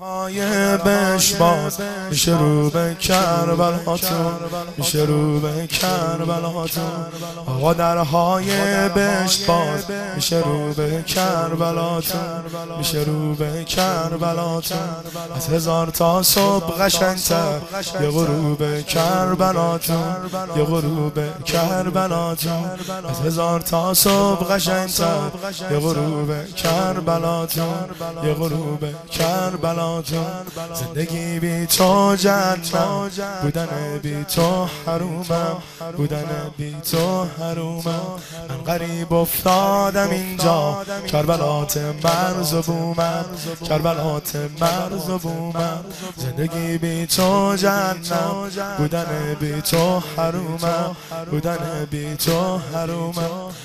های بش باز میشه رو به کربلاتون میشه رو به کربلاتون آقا درهای بش باز میشه رو به کربلاتون میشه رو به کربلاتون از هزار تا صبح قشنگتر یه غروب کربلاتون یه غروب کربلاتون از هزار تا صبح قشنگتر یه غروب کربلاتون یه غروب کربلاتون زندگی بی تو جنم. بودن بی تو حرومم. بودن بی تو حرومم. من غریب افتادم اینجا. کربلات مرز و بومم کربلات مرز و بومم زندگی بی تو جنم. بودن بی تو حرومم. بودن بی تو حرومم.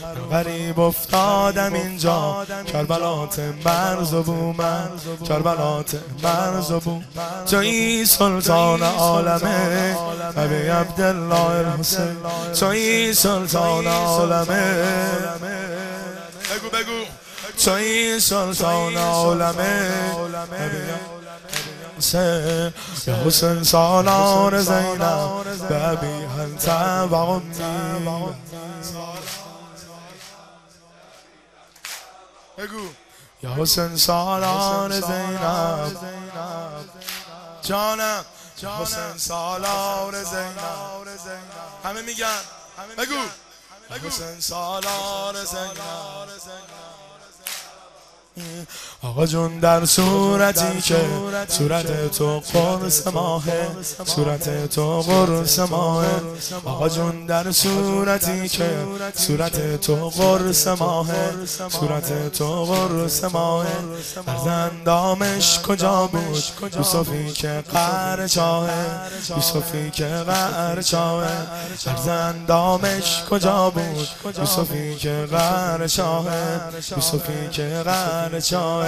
من غریب افتادم اینجا. کربلات مرز و بومم کربلات بوم توی سلطان عالمه. ابی عبدالله الحسین. توی سلطان عالمه. بگو بگو. توی سلطان عالمه. حسین یا حسین سالار زینب. ببی هنت و امی بگو. یا حسین سالار زینب. جانم. حسین سالار زینب. همه میگن. بگو. حسین سالار زینب. آقا جون در صورتی که صورت تو قرص ماهه صورت تو قرص ماهه. آقا جون در صورتی که صورت تو قرص ماهه صورت تو قرص ماهه. فرزندامش کجا بود؟ یوسفی که قهر چاهه یوسفی که قهر چاهه فرزندامش کجا بود؟ یوسفی که قهر چاهه یوسفی که قهر چاه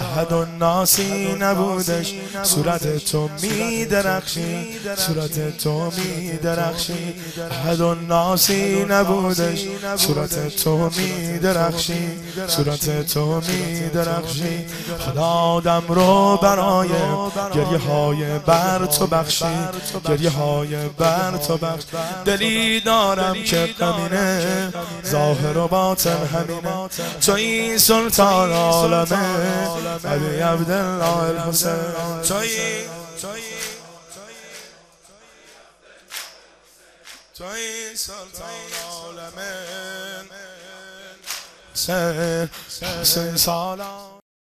احد و ناسی نبودش. صورت تو می درخشی صورت تو می درخشی احد و ناسی نبودش. صورت تو می درخشی صورت تو می درخشی خدا آدم رو برای گریه های بر تو بخشی. گریه های بر تو بخش. دلی دارم که قمینه ظاهر و باطن همینه. تو این سلطان عالمه. ابی عبدالله الحسین. توی توی سلطان عالمه. حسین حسین سالار